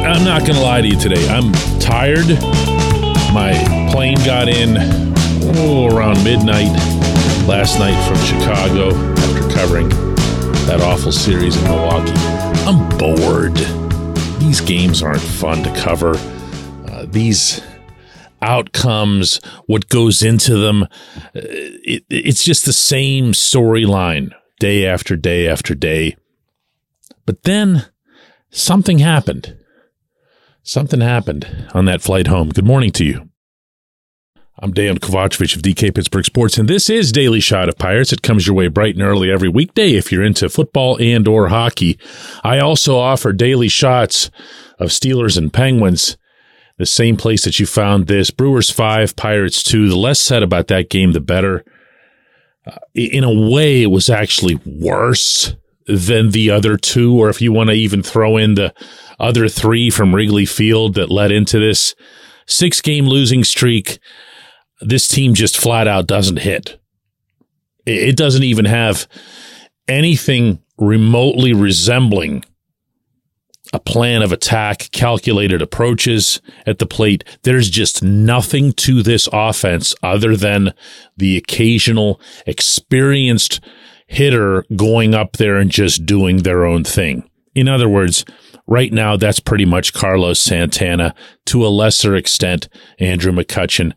what? I'm not going to lie to you today. I'm tired. My plane got in oh, around midnight last night from Chicago after covering that awful series in Milwaukee. I'm bored. These games aren't fun to cover. Uh, these outcomes, what goes into them, uh, it, it's just the same storyline day after day after day. But then something happened. Something happened on that flight home. Good morning to you. I'm Dejan Kovacevic of DK Pittsburgh Sports, and this is Daily Shot of Pirates. It comes your way bright and early every weekday if you're into football and or hockey. I also offer daily shots of Steelers and Penguins, the same place that you found this. Brewers 5, Pirates 2. The less said about that game, the better. Uh, in a way, it was actually worse than the other two, or if you want to even throw in the other three from Wrigley Field that led into this six game losing streak, this team just flat out doesn't hit. It doesn't even have anything remotely resembling a plan of attack, calculated approaches at the plate. There's just nothing to this offense other than the occasional experienced hitter going up there and just doing their own thing. In other words, right now, that's pretty much Carlos Santana to a lesser extent, Andrew McCutchen.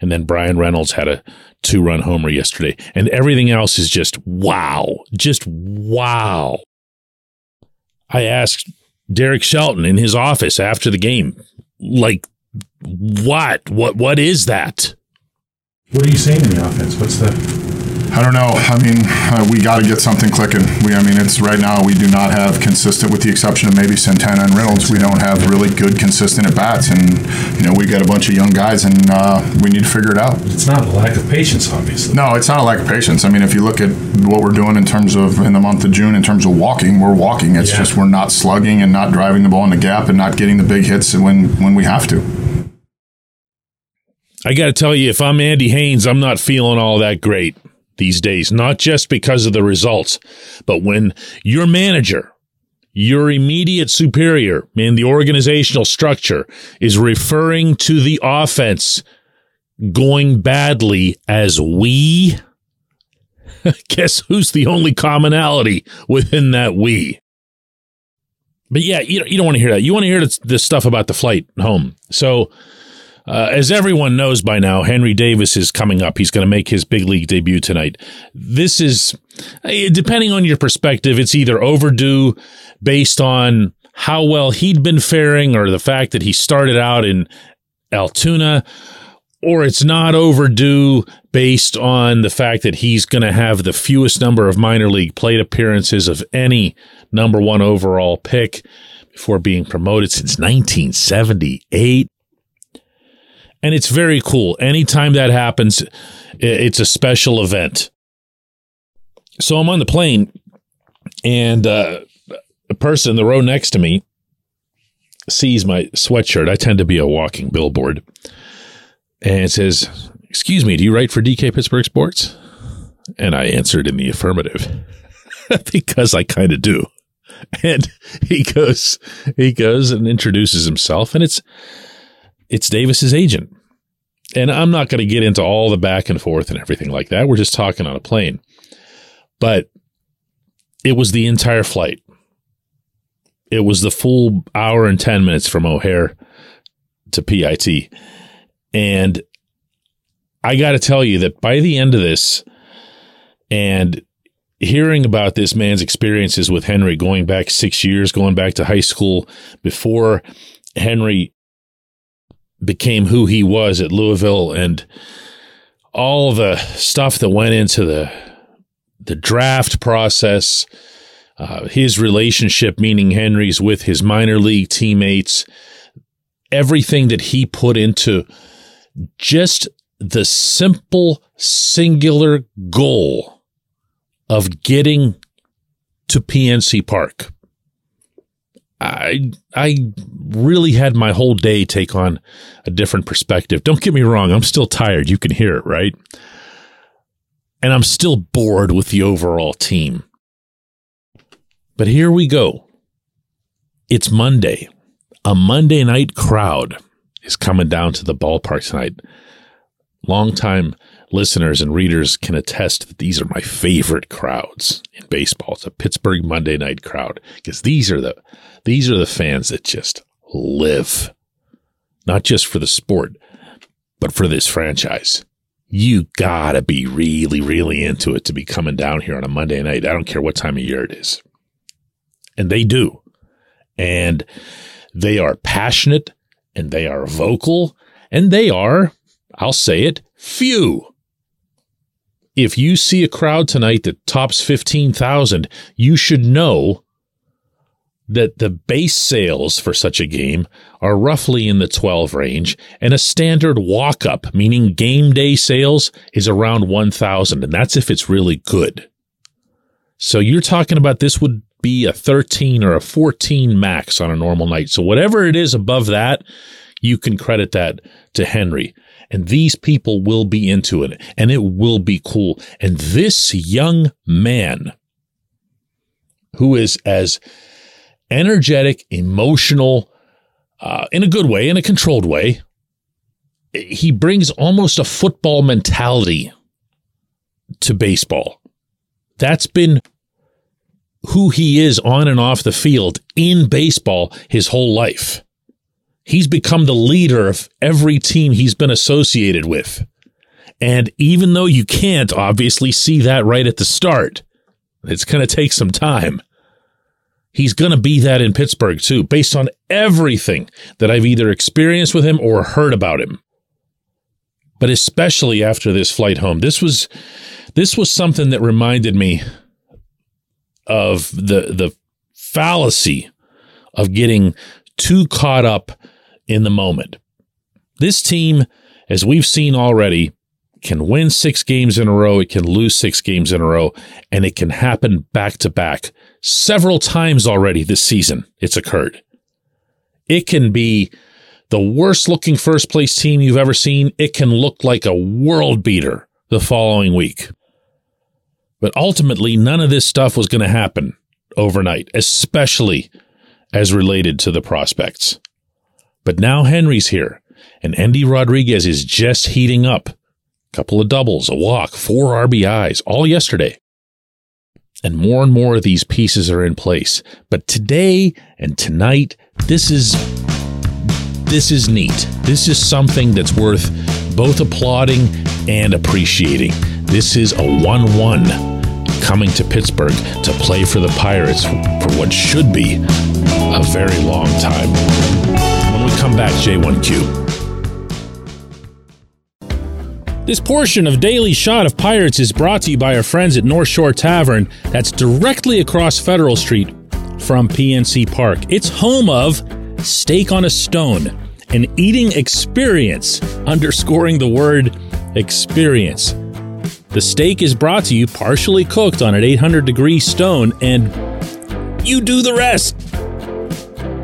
And then Bryan Reynolds had a two run homer yesterday. And everything else is just wow. Just wow. I asked Derek Shelton in his office after the game, like, what? What what is that? What are you saying in the offense? What's the I don't know. I mean, uh, we got to get something clicking. We, I mean, it's right now we do not have consistent, with the exception of maybe Santana and Reynolds. We don't have really good, consistent at bats, and you know we got a bunch of young guys, and uh, we need to figure it out. It's not a lack of patience, obviously. No, it's not a lack of patience. I mean, if you look at what we're doing in terms of in the month of June, in terms of walking, we're walking. It's yeah. just we're not slugging and not driving the ball in the gap and not getting the big hits when when we have to. I got to tell you, if I'm Andy Haines, I'm not feeling all that great these days, not just because of the results, but when your manager, your immediate superior in the organizational structure is referring to the offense going badly as we, guess who's the only commonality within that we? But yeah, you, you don't want to hear that. You want to hear this stuff about the flight home. So, uh, as everyone knows by now, Henry Davis is coming up. He's going to make his big league debut tonight. This is, uh, depending on your perspective, it's either overdue based on how well he'd been faring or the fact that he started out in Altoona, or it's not overdue based on the fact that he's going to have the fewest number of minor league plate appearances of any number one overall pick before being promoted since 1978 and it's very cool. Anytime that happens, it's a special event. So I'm on the plane, and uh, a person in the row next to me sees my sweatshirt. I tend to be a walking billboard, and says, "Excuse me, do you write for DK Pittsburgh Sports?" And I answered in the affirmative because I kind of do. And he goes, he goes and introduces himself, and it's it's Davis's agent. And I'm not going to get into all the back and forth and everything like that. We're just talking on a plane. But it was the entire flight. It was the full hour and 10 minutes from O'Hare to PIT. And I got to tell you that by the end of this, and hearing about this man's experiences with Henry going back six years, going back to high school before Henry became who he was at Louisville and all the stuff that went into the the draft process, uh, his relationship, meaning Henry's, with his minor league teammates, everything that he put into just the simple, singular goal of getting to PNC Park. I I really had my whole day take on a different perspective. Don't get me wrong, I'm still tired. You can hear it, right? And I'm still bored with the overall team. But here we go. It's Monday. a Monday night crowd is coming down to the ballpark tonight. Longtime listeners and readers can attest that these are my favorite crowds in baseball. It's a Pittsburgh Monday night crowd because these are the these are the fans that just live not just for the sport, but for this franchise. You gotta be really, really into it to be coming down here on a Monday night. I don't care what time of year it is. And they do. And they are passionate and they are vocal and they are, I'll say it, few. If you see a crowd tonight that tops 15,000, you should know that the base sales for such a game are roughly in the 12 range and a standard walk up, meaning game day sales is around 1,000. And that's if it's really good. So you're talking about this would be a 13 or a 14 max on a normal night. So whatever it is above that, you can credit that to Henry. And these people will be into it and it will be cool. And this young man who is as energetic, emotional, uh, in a good way, in a controlled way. He brings almost a football mentality to baseball. That's been who he is on and off the field in baseball his whole life. He's become the leader of every team he's been associated with. And even though you can't obviously see that right at the start, it's going to take some time. He's going to be that in Pittsburgh too, based on everything that I've either experienced with him or heard about him. But especially after this flight home, this was this was something that reminded me of the the fallacy of getting too caught up in the moment. This team, as we've seen already, can win six games in a row, it can lose six games in a row, and it can happen back to back several times already this season. It's occurred. It can be the worst looking first place team you've ever seen. It can look like a world beater the following week. But ultimately, none of this stuff was going to happen overnight, especially as related to the prospects. But now Henry's here, and Endy Rodriguez is just heating up. Couple of doubles, a walk, four RBIs, all yesterday. And more and more of these pieces are in place. But today and tonight, this is this is neat. This is something that's worth both applauding and appreciating. This is a 1-1 coming to Pittsburgh to play for the Pirates for what should be a very long time. Come back, J1Q. This portion of Daily Shot of Pirates is brought to you by our friends at North Shore Tavern, that's directly across Federal Street from PNC Park. It's home of Steak on a Stone, an eating experience, underscoring the word experience. The steak is brought to you partially cooked on an 800 degree stone, and you do the rest.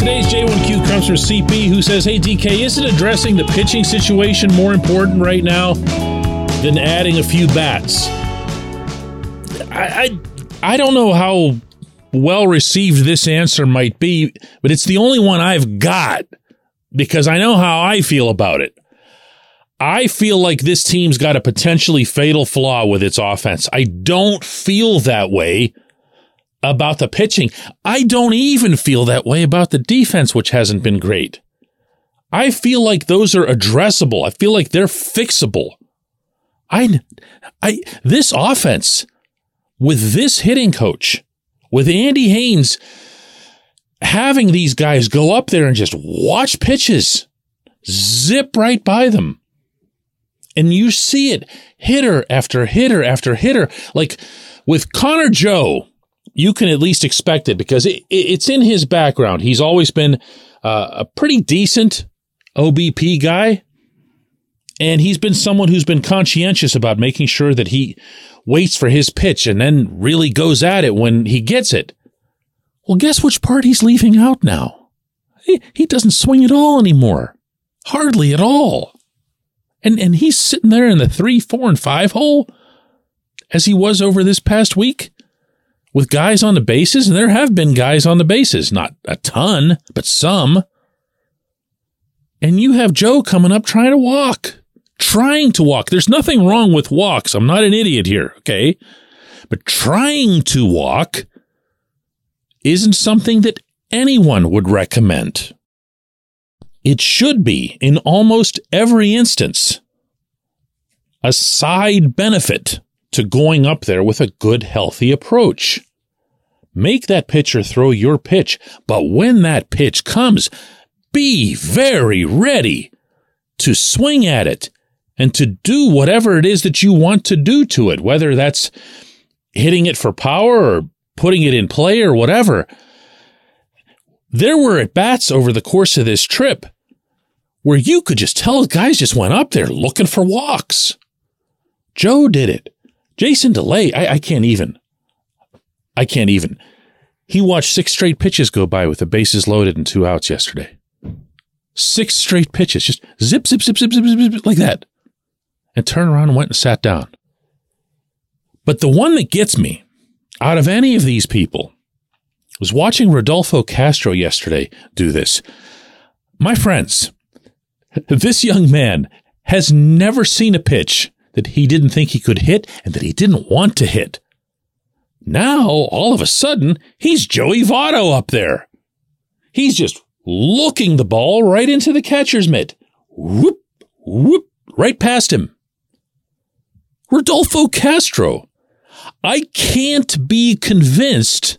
Today's J1Q comes from CP, who says, Hey, DK, isn't addressing the pitching situation more important right now than adding a few bats? I, I, I don't know how well received this answer might be, but it's the only one I've got because I know how I feel about it. I feel like this team's got a potentially fatal flaw with its offense. I don't feel that way about the pitching. I don't even feel that way about the defense, which hasn't been great. I feel like those are addressable. I feel like they're fixable. I, I, this offense with this hitting coach, with Andy Haines having these guys go up there and just watch pitches zip right by them. And you see it hitter after hitter after hitter. Like with Connor Joe, you can at least expect it because it, it's in his background. He's always been uh, a pretty decent OBP guy. And he's been someone who's been conscientious about making sure that he waits for his pitch and then really goes at it when he gets it. Well, guess which part he's leaving out now? He, he doesn't swing at all anymore. Hardly at all. And, and he's sitting there in the three, four, and five hole as he was over this past week with guys on the bases. And there have been guys on the bases, not a ton, but some. And you have Joe coming up trying to walk, trying to walk. There's nothing wrong with walks. I'm not an idiot here. Okay. But trying to walk isn't something that anyone would recommend. It should be, in almost every instance, a side benefit to going up there with a good, healthy approach. Make that pitcher throw your pitch, but when that pitch comes, be very ready to swing at it and to do whatever it is that you want to do to it, whether that's hitting it for power or putting it in play or whatever. There were at bats over the course of this trip where you could just tell guys just went up there looking for walks. Joe did it. Jason Delay, I, I can't even. I can't even. He watched six straight pitches go by with the bases loaded and two outs yesterday. Six straight pitches, just zip, zip, zip, zip, zip, zip, zip like that. And turned around and went and sat down. But the one that gets me out of any of these people was watching Rodolfo Castro yesterday do this. My friends, this young man has never seen a pitch that he didn't think he could hit and that he didn't want to hit. Now, all of a sudden, he's Joey Votto up there. He's just looking the ball right into the catcher's mitt. Whoop, whoop, right past him. Rodolfo Castro. I can't be convinced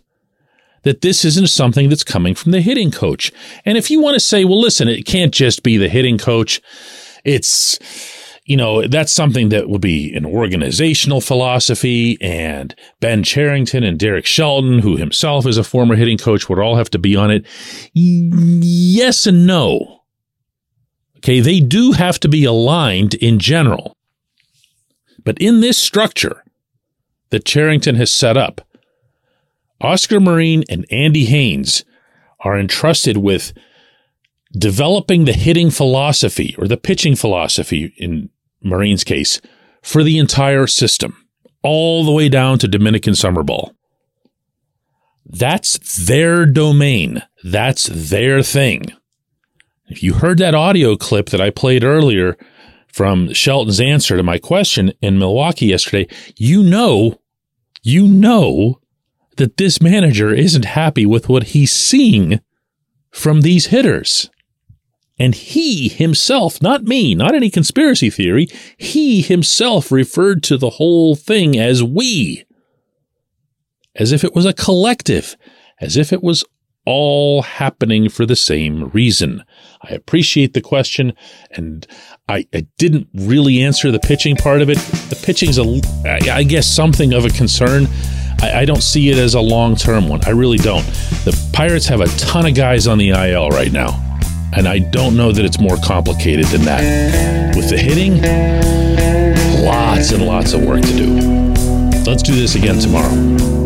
that this isn't something that's coming from the hitting coach. And if you want to say, well, listen, it can't just be the hitting coach. It's, you know, that's something that would be an organizational philosophy and Ben Cherington and Derek Shelton, who himself is a former hitting coach, would all have to be on it. Yes and no. Okay. They do have to be aligned in general. But in this structure that Cherington has set up, Oscar Marin and Andy Haines are entrusted with developing the hitting philosophy or the pitching philosophy in Marin's case for the entire system, all the way down to Dominican summer ball. That's their domain. That's their thing. If you heard that audio clip that I played earlier from Shelton's answer to my question in Milwaukee yesterday, you know, you know that this manager isn't happy with what he's seeing from these hitters. And he himself, not me, not any conspiracy theory, he himself referred to the whole thing as we, as if it was a collective, as if it was all happening for the same reason. I appreciate the question, and I, I, didn't really answer the pitching part of it. The pitching's a, I guess, something of a concern. I, I don't see it as a long term one. I really don't. The Pirates have a ton of guys on the IL right now. And I don't know that it's more complicated than that. With the hitting, lots and lots of work to do. Let's do this again tomorrow.